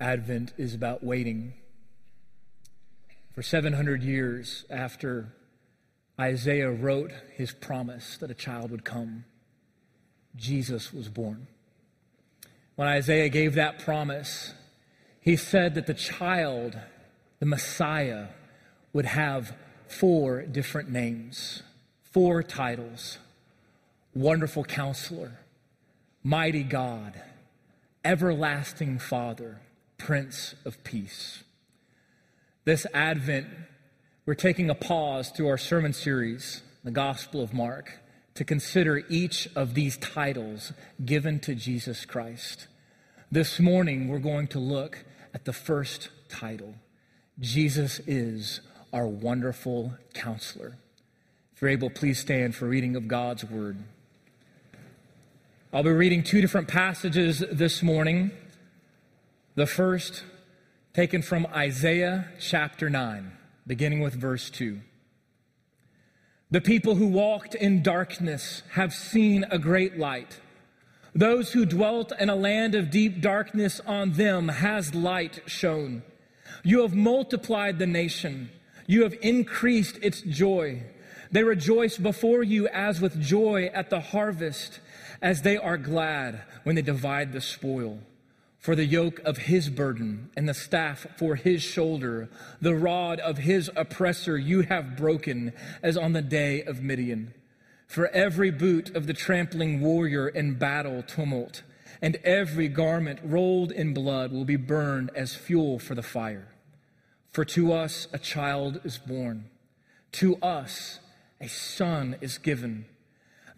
Advent is about waiting. For 700 years after Isaiah wrote his promise that a child would come, Jesus was born. When Isaiah gave that promise, he said that the child, the Messiah, would have four different names, four titles Wonderful Counselor, Mighty God, Everlasting Father, Prince of Peace. This Advent, we're taking a pause through our sermon series, the Gospel of Mark, to consider each of these titles given to Jesus Christ. This morning, we're going to look at the first title Jesus is our wonderful counselor. If you're able, please stand for reading of God's word. I'll be reading two different passages this morning. The first, taken from Isaiah chapter 9, beginning with verse 2. The people who walked in darkness have seen a great light. Those who dwelt in a land of deep darkness, on them has light shone. You have multiplied the nation, you have increased its joy. They rejoice before you as with joy at the harvest, as they are glad when they divide the spoil. For the yoke of his burden and the staff for his shoulder, the rod of his oppressor you have broken, as on the day of Midian. For every boot of the trampling warrior in battle tumult, and every garment rolled in blood will be burned as fuel for the fire. For to us a child is born, to us a son is given.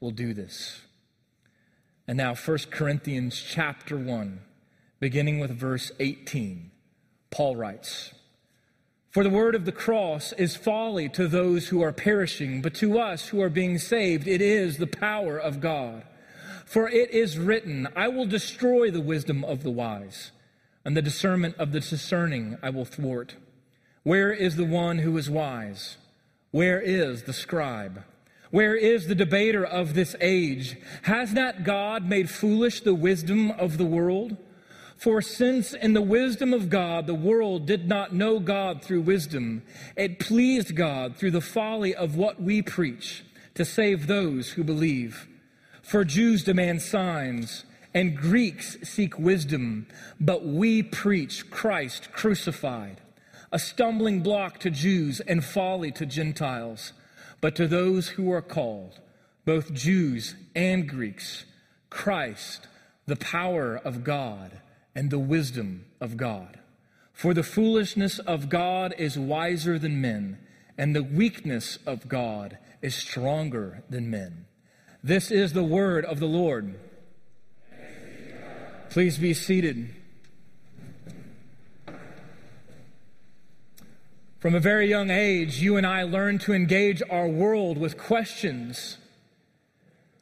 will do this. And now 1 Corinthians chapter 1, beginning with verse 18. Paul writes, for the word of the cross is folly to those who are perishing, but to us who are being saved, it is the power of God. For it is written, I will destroy the wisdom of the wise, and the discernment of the discerning I will thwart. Where is the one who is wise? Where is the scribe? Where is the debater of this age? Has not God made foolish the wisdom of the world? For since in the wisdom of God the world did not know God through wisdom, it pleased God through the folly of what we preach to save those who believe. For Jews demand signs and Greeks seek wisdom, but we preach Christ crucified, a stumbling block to Jews and folly to Gentiles. But to those who are called, both Jews and Greeks, Christ, the power of God and the wisdom of God. For the foolishness of God is wiser than men, and the weakness of God is stronger than men. This is the word of the Lord. Please be seated. From a very young age, you and I learn to engage our world with questions.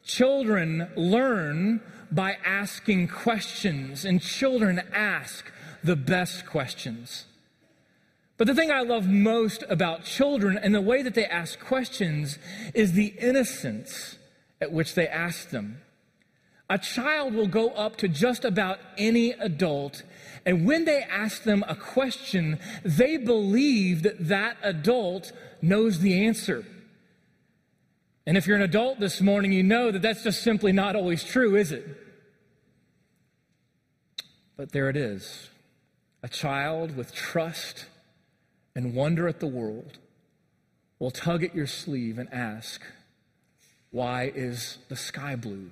Children learn by asking questions, and children ask the best questions. But the thing I love most about children and the way that they ask questions is the innocence at which they ask them. A child will go up to just about any adult, and when they ask them a question, they believe that that adult knows the answer. And if you're an adult this morning, you know that that's just simply not always true, is it? But there it is a child with trust and wonder at the world will tug at your sleeve and ask, Why is the sky blue?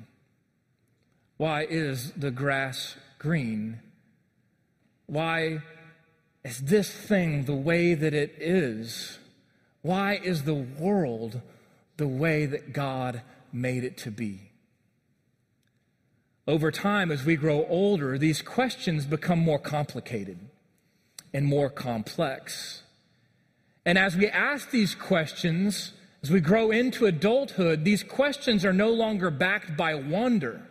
Why is the grass green? Why is this thing the way that it is? Why is the world the way that God made it to be? Over time, as we grow older, these questions become more complicated. and more complex. And as we ask these questions, as we grow into adulthood, these questions are no longer backed by wonder.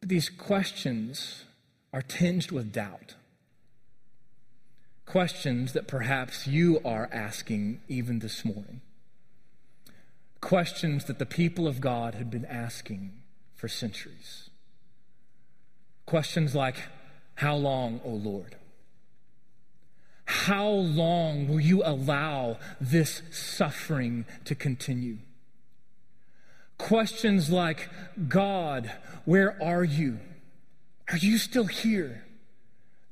But these questions are tinged with doubt. Questions that perhaps you are asking even this morning. Questions that the people of God had been asking for centuries. Questions like, How long, O Lord? How long will you allow this suffering to continue? Questions like, God, where are you? Are you still here?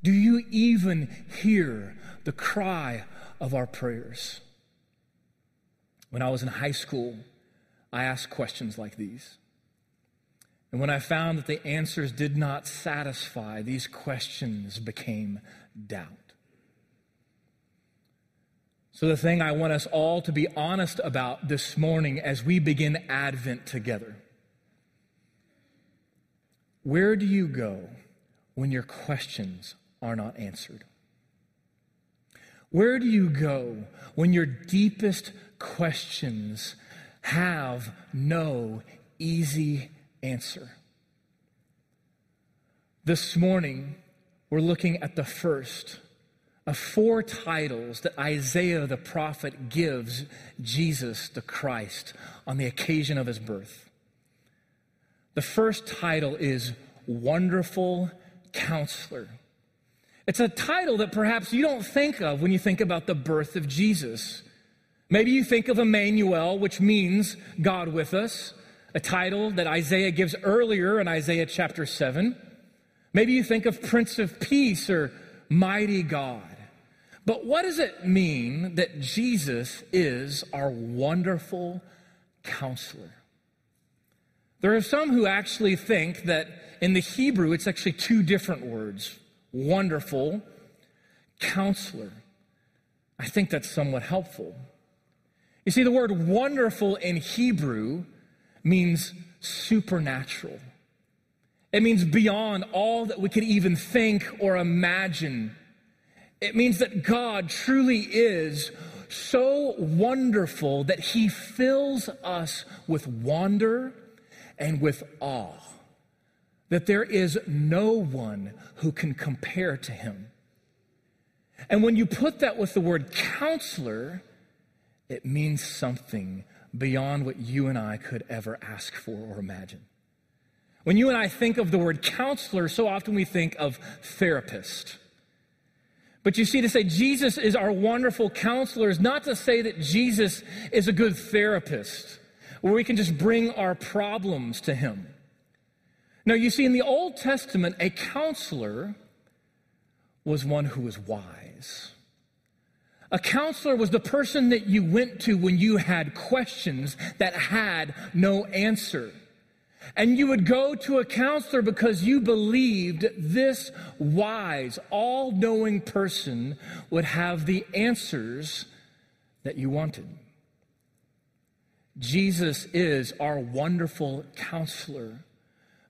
Do you even hear the cry of our prayers? When I was in high school, I asked questions like these. And when I found that the answers did not satisfy, these questions became doubt. So, the thing I want us all to be honest about this morning as we begin Advent together where do you go when your questions are not answered? Where do you go when your deepest questions have no easy answer? This morning, we're looking at the first of four titles that Isaiah the prophet gives Jesus the Christ on the occasion of his birth. The first title is Wonderful Counselor. It's a title that perhaps you don't think of when you think about the birth of Jesus. Maybe you think of Emmanuel, which means God with us, a title that Isaiah gives earlier in Isaiah chapter 7. Maybe you think of Prince of Peace or Mighty God. But what does it mean that Jesus is our wonderful counselor? There are some who actually think that in the Hebrew it's actually two different words wonderful, counselor. I think that's somewhat helpful. You see, the word wonderful in Hebrew means supernatural. It means beyond all that we could even think or imagine it means that God truly is so wonderful that he fills us with wonder and with awe. That there is no one who can compare to him. And when you put that with the word counselor, it means something beyond what you and I could ever ask for or imagine. When you and I think of the word counselor, so often we think of therapist but you see, to say Jesus is our wonderful counselor is not to say that Jesus is a good therapist where we can just bring our problems to him. Now, you see, in the Old Testament, a counselor was one who was wise. A counselor was the person that you went to when you had questions that had no answer. And you would go to a counselor because you believed this wise, all knowing person would have the answers that you wanted. Jesus is our wonderful counselor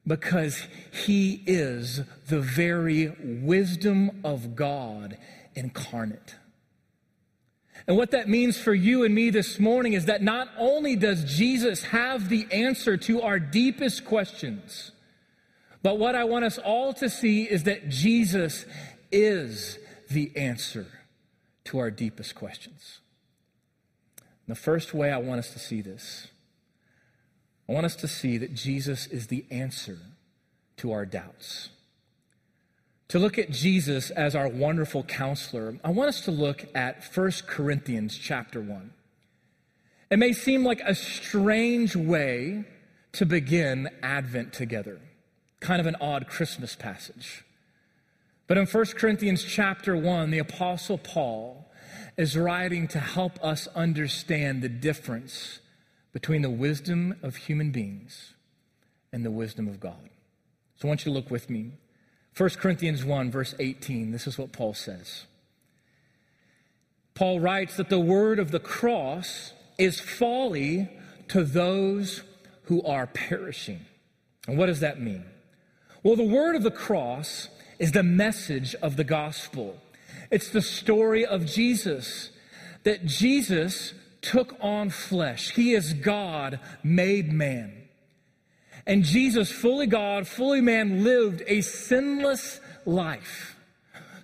because he is the very wisdom of God incarnate. And what that means for you and me this morning is that not only does Jesus have the answer to our deepest questions, but what I want us all to see is that Jesus is the answer to our deepest questions. The first way I want us to see this, I want us to see that Jesus is the answer to our doubts to look at Jesus as our wonderful counselor, I want us to look at 1 Corinthians chapter 1. It may seem like a strange way to begin Advent together, kind of an odd Christmas passage. But in 1 Corinthians chapter 1, the Apostle Paul is writing to help us understand the difference between the wisdom of human beings and the wisdom of God. So I want you to look with me 1 Corinthians 1, verse 18, this is what Paul says. Paul writes that the word of the cross is folly to those who are perishing. And what does that mean? Well, the word of the cross is the message of the gospel. It's the story of Jesus, that Jesus took on flesh. He is God made man. And Jesus, fully God, fully man, lived a sinless life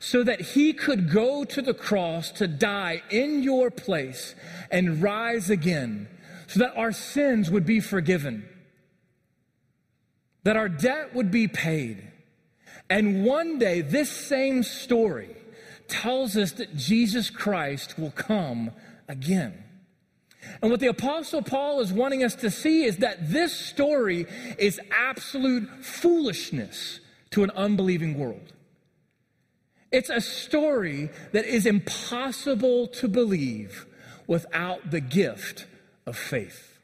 so that he could go to the cross to die in your place and rise again so that our sins would be forgiven, that our debt would be paid. And one day, this same story tells us that Jesus Christ will come again. And what the Apostle Paul is wanting us to see is that this story is absolute foolishness to an unbelieving world. It's a story that is impossible to believe without the gift of faith.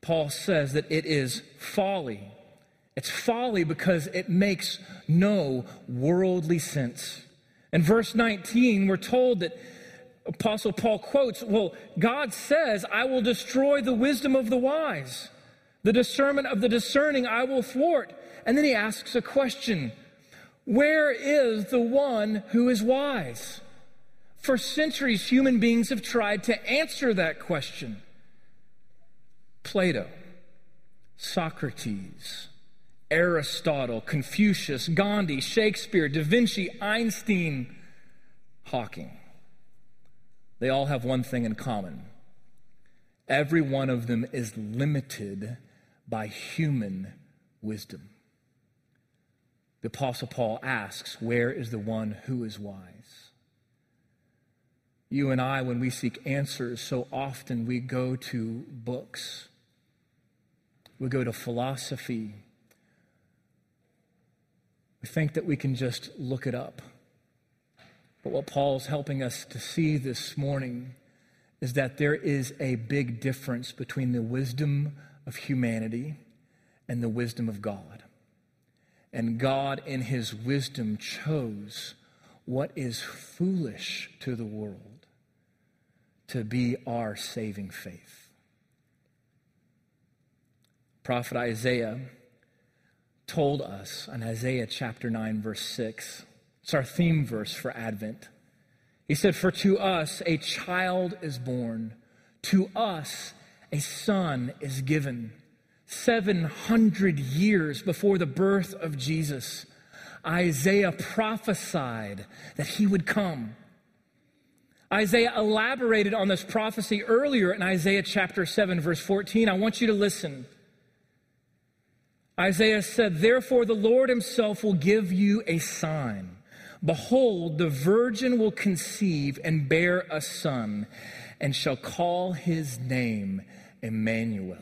Paul says that it is folly. It's folly because it makes no worldly sense. In verse 19, we're told that Apostle Paul quotes, Well, God says, I will destroy the wisdom of the wise, the discernment of the discerning I will thwart. And then he asks a question Where is the one who is wise? For centuries, human beings have tried to answer that question. Plato, Socrates, Aristotle, Confucius, Gandhi, Shakespeare, Da Vinci, Einstein, Hawking. They all have one thing in common. Every one of them is limited by human wisdom. The Apostle Paul asks, Where is the one who is wise? You and I, when we seek answers, so often we go to books, we go to philosophy. We think that we can just look it up. But what Paul's helping us to see this morning is that there is a big difference between the wisdom of humanity and the wisdom of God. And God, in his wisdom, chose what is foolish to the world to be our saving faith. Prophet Isaiah told us in Isaiah chapter 9, verse 6, it's our theme verse for Advent. He said, For to us a child is born, to us a son is given. 700 years before the birth of Jesus, Isaiah prophesied that he would come Isaiah elaborated on this prophecy earlier in Isaiah chapter 7, verse 14. I want you to listen. Isaiah said, Therefore, the Lord himself will give you a sign. Behold, the virgin will conceive and bear a son, and shall call his name Emmanuel.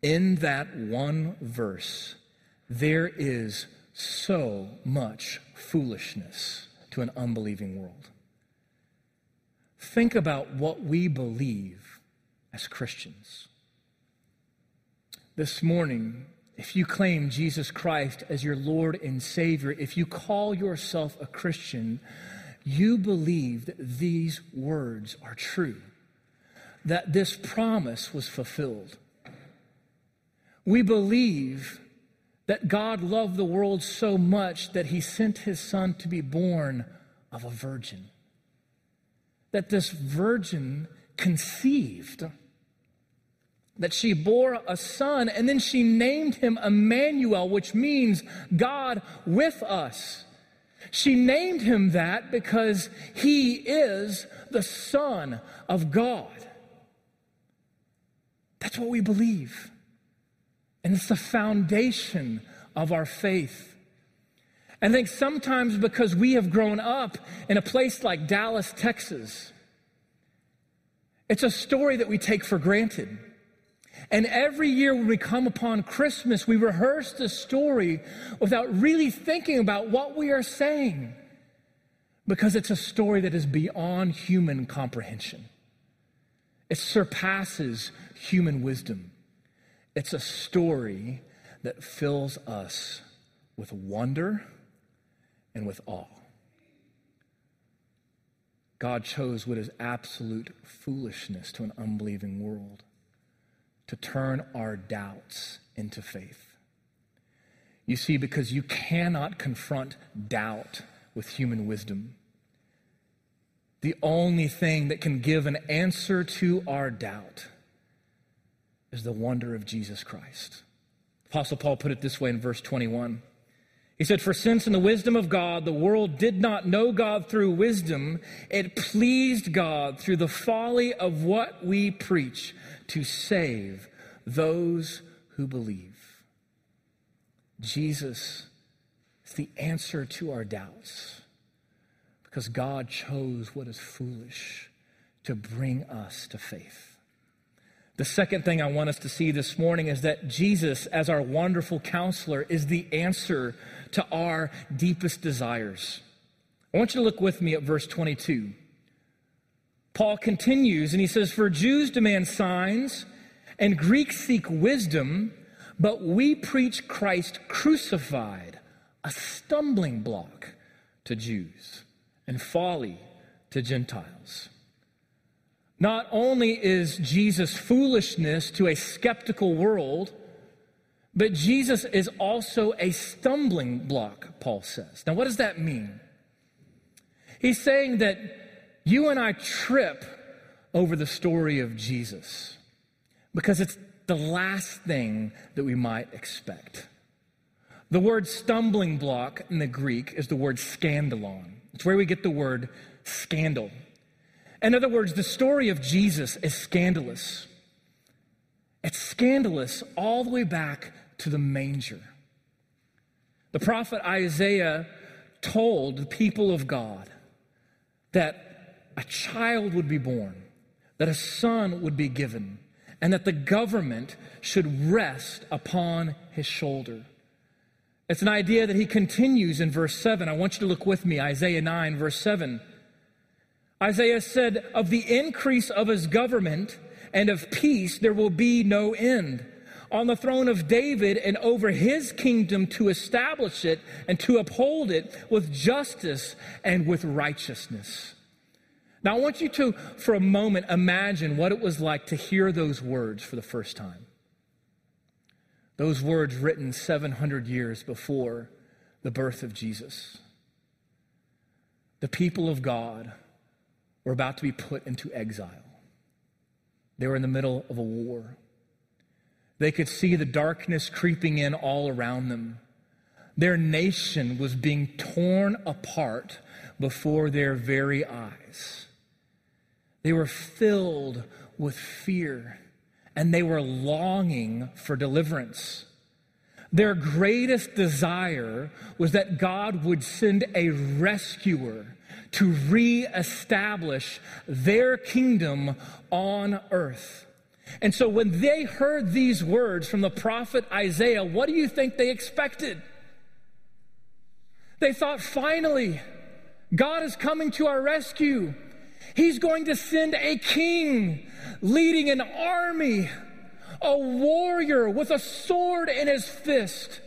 In that one verse, there is so much foolishness to an unbelieving world think about what we believe as Christians. This morning, if you claim Jesus Christ as your Lord and Savior, if you call yourself a Christian, you believe that these words are true, that this promise was fulfilled. We believe that God loved the world so much that he sent his son to be born of a virgin that this virgin conceived, that she bore a son, and then she named him Emmanuel, which means God with us. She named him that because he is the Son of God. That's what we believe. And it's the foundation of our faith. I think sometimes because we have grown up in a place like Dallas, Texas, it's a story that we take for granted. And every year when we come upon Christmas, we rehearse the story without really thinking about what we are saying because it's a story that is beyond human comprehension. It surpasses human wisdom. It's a story that fills us with wonder and with awe. God chose what is absolute foolishness to an unbelieving world to turn our doubts into faith. You see, because you cannot confront doubt with human wisdom. The only thing that can give an answer to our doubt is the wonder of Jesus Christ. Apostle Paul put it this way in verse 21. He said, For since in the wisdom of God the world did not know God through wisdom, it pleased God through the folly of what we preach to save those who believe. Jesus is the answer to our doubts because God chose what is foolish to bring us to faith. The second thing I want us to see this morning is that Jesus, as our wonderful counselor, is the answer to our deepest desires. I want you to look with me at verse 22. Paul continues and he says, For Jews demand signs and Greeks seek wisdom, but we preach Christ crucified, a stumbling block to Jews and folly to Gentiles. Not only is Jesus foolishness to a skeptical world, but Jesus is also a stumbling block, Paul says. Now, what does that mean? He's saying that you and I trip over the story of Jesus because it's the last thing that we might expect. The word stumbling block in the Greek is the word scandalon. It's where we get the word scandal. In other words, the story of Jesus is scandalous. It's scandalous all the way back to the manger. The prophet Isaiah told the people of God that a child would be born, that a son would be given, and that the government should rest upon his shoulder. It's an idea that he continues in verse 7. I want you to look with me, Isaiah 9, verse 7. Isaiah said, Of the increase of his government and of peace there will be no end. On the throne of David and over his kingdom to establish it and to uphold it with justice and with righteousness. Now, I want you to, for a moment, imagine what it was like to hear those words for the first time. Those words written 700 years before the birth of Jesus. The people of God were about to be put into exile. They were in the middle of a war. They could see the darkness creeping in all around them. Their nation was being torn apart before their very eyes. They were filled with fear and they were longing for deliverance. Their greatest desire was that God would send a rescuer to reestablish their kingdom on earth. And so when they heard these words from the prophet Isaiah, what do you think they expected? They thought, finally, God is coming to our rescue. He's going to send a king leading an army, a warrior with a sword in his fist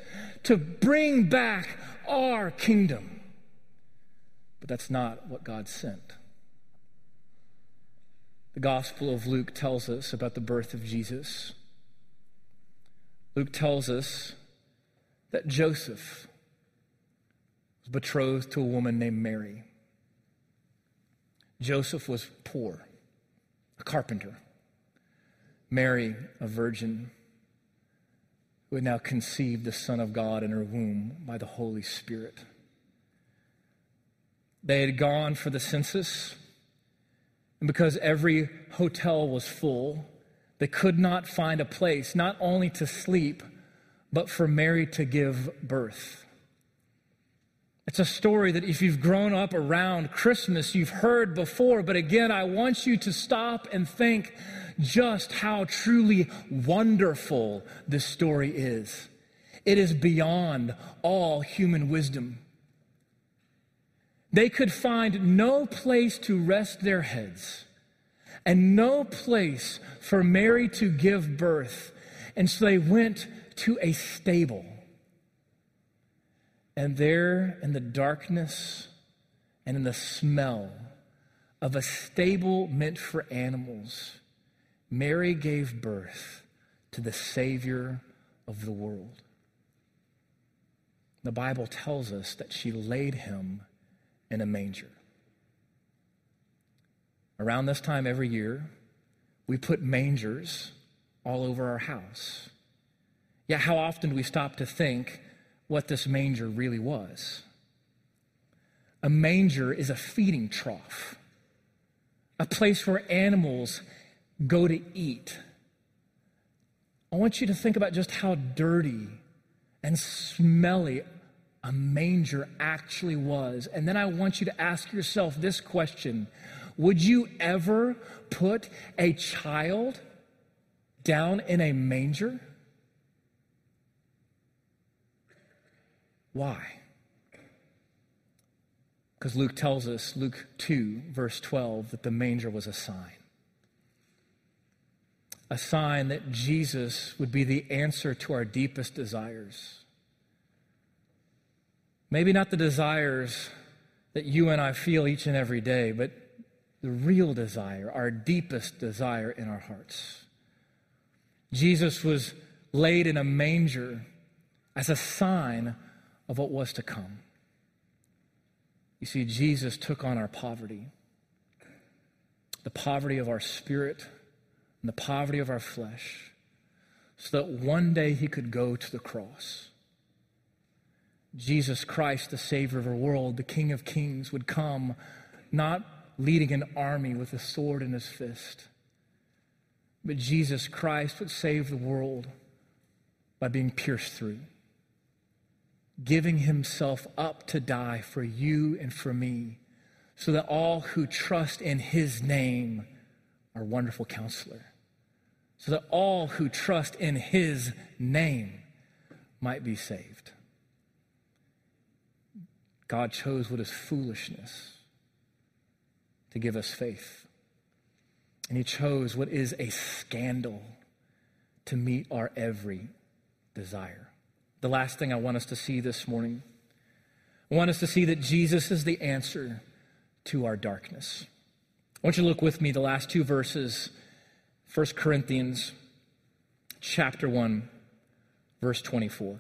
to bring back our kingdom. But that's not what God sent. The Gospel of Luke tells us about the birth of Jesus. Luke tells us that Joseph was betrothed to a woman named Mary. Joseph was poor, a carpenter. Mary, a virgin, who had now conceived the Son of God in her womb by the Holy Spirit. They had gone for the census, and because every hotel was full, they could not find a place not only to sleep, but for Mary to give birth. It's a story that if you've grown up around Christmas, you've heard before. But again, I want you to stop and think just how truly wonderful this story is. It is beyond all human wisdom. They could find no place to rest their heads and no place for Mary to give birth. And so they went to a stable. And there, in the darkness and in the smell of a stable meant for animals, Mary gave birth to the Savior of the world. the Bible tells us that she laid him in a manger. Around this time every year, we put mangers all over our house. Yet, how often do we stop to think what this manger really was? A manger is a feeding trough, a place where animals go to eat. I want you to think about just how dirty and smelly a manger actually was. And then I want you to ask yourself this question Would you ever put a child down in a manger? Why? Because Luke tells us, Luke 2, verse 12, that the manger was a sign. A sign that Jesus would be the answer to our deepest desires. Maybe not the desires that you and I feel each and every day, but the real desire, our deepest desire in our hearts. Jesus was laid in a manger as a sign of what was to come. You see, Jesus took on our poverty, the poverty of our spirit, and the poverty of our flesh, so that one day he could go to the cross. Jesus Christ, the Savior of the world, the King of Kings, would come not leading an army with a sword in his fist, but Jesus Christ would save the world by being pierced through giving himself up to die for you and for me, so that all who trust in his name are wonderful counselor, so that all who trust in his name might be saved. God chose what is foolishness to give us faith. And he chose what is a scandal to meet our every desire the last thing I want us to see this morning. I want us to see that Jesus is the answer to our darkness. I want you to look with me the last two verses, 1 Corinthians chapter 1, verse 24.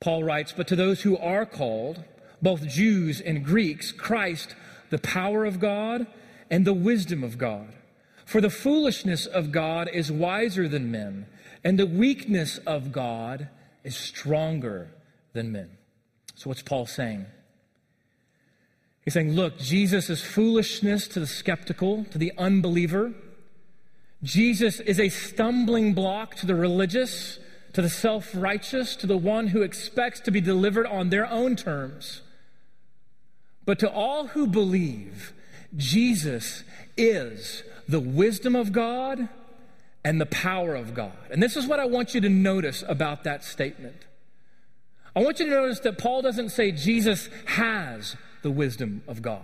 Paul writes, But to those who are called, both Jews and Greeks, Christ, the power of God and the wisdom of God. For the foolishness of God is wiser than men, and the weakness of God is stronger than men. So, what's Paul saying? He's saying, look, Jesus is foolishness to the skeptical, to the unbeliever. Jesus is a stumbling block to the religious, to the self righteous, to the one who expects to be delivered on their own terms. But to all who believe, Jesus is the wisdom of God and the power of God. And this is what I want you to notice about that statement. I want you to notice that Paul doesn't say Jesus has the wisdom of God.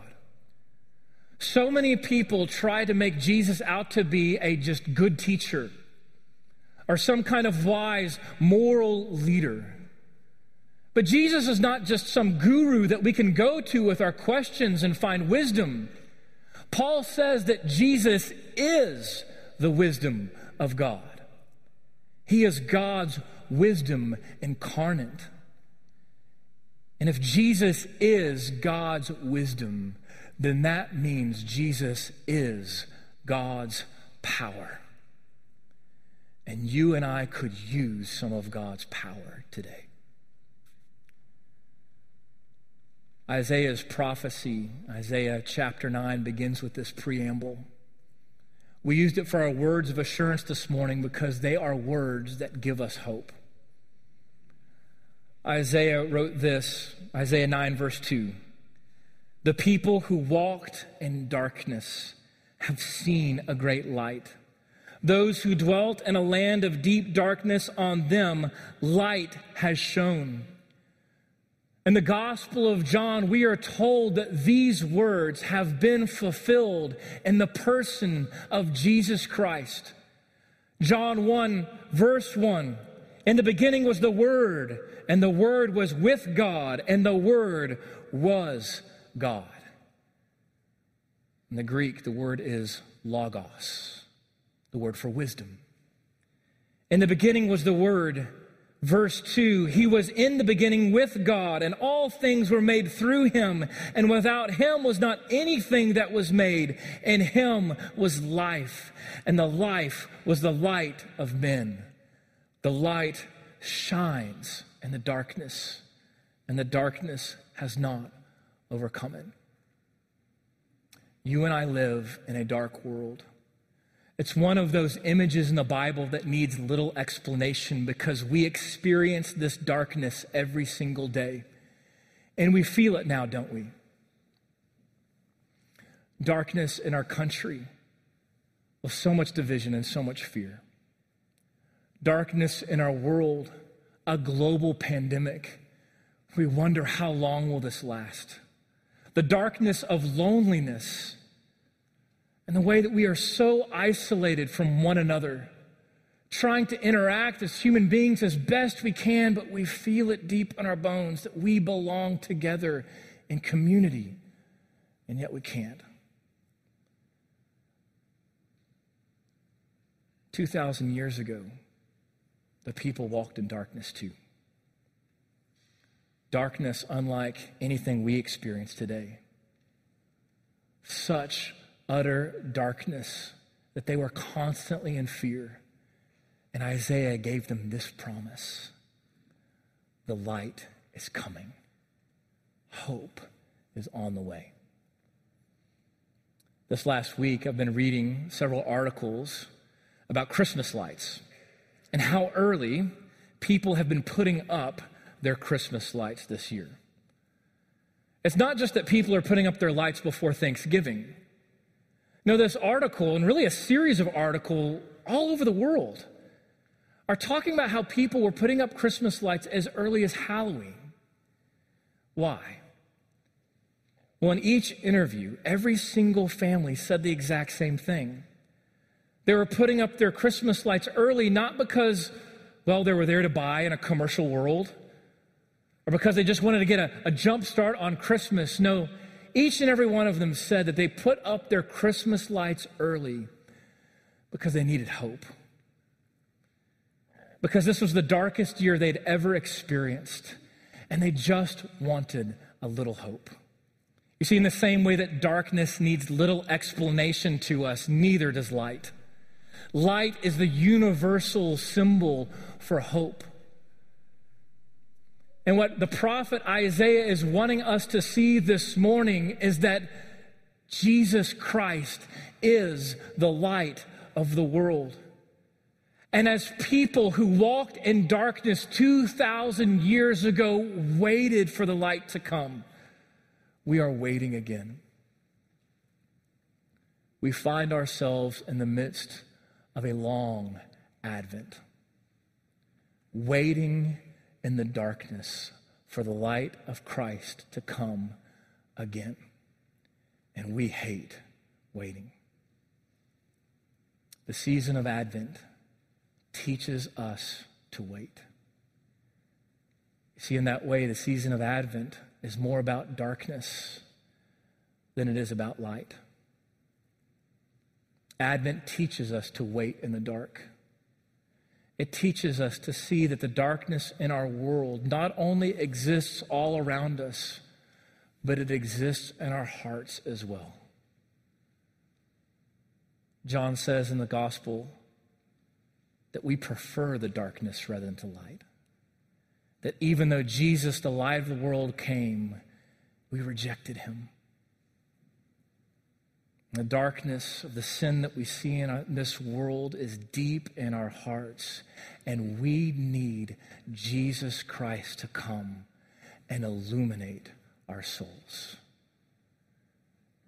So many people try to make Jesus out to be a just good teacher or some kind of wise moral leader. But Jesus is not just some guru that we can go to with our questions and find wisdom. Paul says that Jesus is the wisdom of God. He is God's wisdom incarnate. And if Jesus is God's wisdom, then that means Jesus is God's power. And you and I could use some of God's power today. Isaiah's prophecy, Isaiah chapter 9, begins with this preamble. We used it for our words of assurance this morning because they are words that give us hope. Isaiah wrote this Isaiah 9, verse 2. The people who walked in darkness have seen a great light. Those who dwelt in a land of deep darkness, on them light has shone. In the Gospel of John, we are told that these words have been fulfilled in the person of Jesus Christ. John 1, verse 1 In the beginning was the Word, and the Word was with God, and the Word was God. In the Greek, the word is logos, the word for wisdom. In the beginning was the Word Verse 2 He was in the beginning with God, and all things were made through him, and without him was not anything that was made. In him was life, and the life was the light of men. The light shines in the darkness, and the darkness has not overcome it. You and I live in a dark world. It's one of those images in the Bible that needs little explanation because we experience this darkness every single day. And we feel it now, don't we? Darkness in our country with so much division and so much fear. Darkness in our world, a global pandemic. We wonder how long will this last? The darkness of loneliness and the way that we are so isolated from one another, trying to interact as human beings as best we can, but we feel it deep in our bones that we belong together in community, and yet we can't. 2,000 years ago, the people walked in darkness too. Darkness unlike anything we experience today. Such utter darkness, that they were constantly in fear. And Isaiah gave them this promise the light is coming, hope is on the way. This last week, I've been reading several articles about Christmas lights and how early people have been putting up their Christmas lights this year. It's not just that people are putting up their lights before Thanksgiving. No, this article, and really a series of articles all over the world, are talking about how people were putting up Christmas lights as early as Halloween. Why? Well, in each interview, every single family said the exact same thing. They were putting up their Christmas lights early, not because, well, they were there to buy in a commercial world or because they just wanted to get a, a jump start on Christmas. No, each and every one of them said that they put up their Christmas lights early because they needed hope. Because this was the darkest year they'd ever experienced, and they just wanted a little hope. You see, in the same way that darkness needs little explanation to us, neither does light. Light is the universal symbol for hope. And what the prophet Isaiah is wanting us to see this morning is that Jesus Christ is the light of the world. And as people who walked in darkness 2,000 years ago waited for the light to come, we are waiting again. We find ourselves in the midst of a long Advent, waiting in the darkness for the light of Christ to come again. And we hate waiting. The season of Advent teaches us to wait. See, in that way, the season of Advent is more about darkness than it is about light. Advent teaches us to wait in the dark. It teaches us to see that the darkness in our world not only exists all around us, but it exists in our hearts as well. John says in the gospel that we prefer the darkness rather than to light. That even though Jesus, the light of the world, came, we rejected him. The darkness of the sin that we see in uh, this world is deep in our hearts, and we need Jesus Christ to come and illuminate our souls.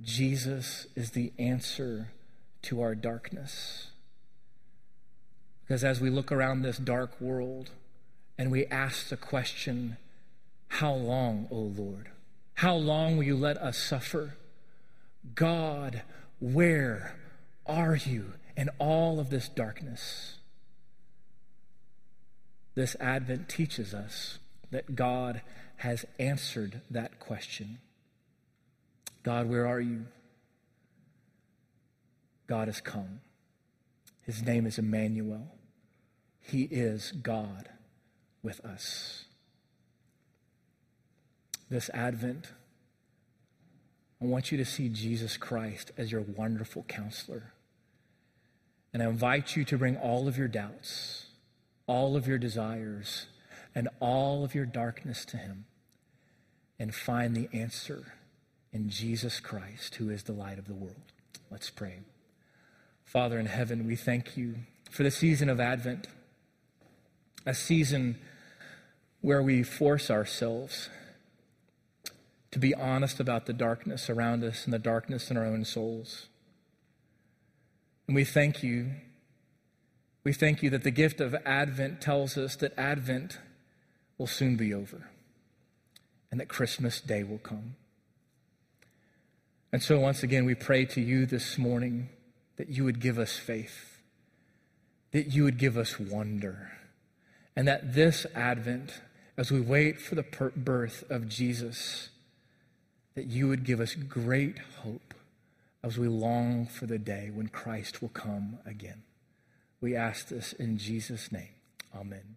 Jesus is the answer to our darkness. Because as we look around this dark world and we ask the question, How long, O Lord? How long will you let us suffer? God, where are you in all of this darkness? This Advent teaches us that God has answered that question. God, where are you? God has come. His name is Emmanuel. He is God with us. This Advent, I want you to see Jesus Christ as your wonderful counselor. And I invite you to bring all of your doubts, all of your desires, and all of your darkness to Him and find the answer in Jesus Christ, who is the light of the world. Let's pray. Father in heaven, we thank you for the season of Advent, a season where we force ourselves to be honest about the darkness around us and the darkness in our own souls. And we thank you. We thank you that the gift of Advent tells us that Advent will soon be over and that Christmas Day will come. And so, once again, we pray to you this morning that you would give us faith, that you would give us wonder, and that this Advent, as we wait for the birth of Jesus, that you would give us great hope as we long for the day when Christ will come again. We ask this in Jesus' name. Amen.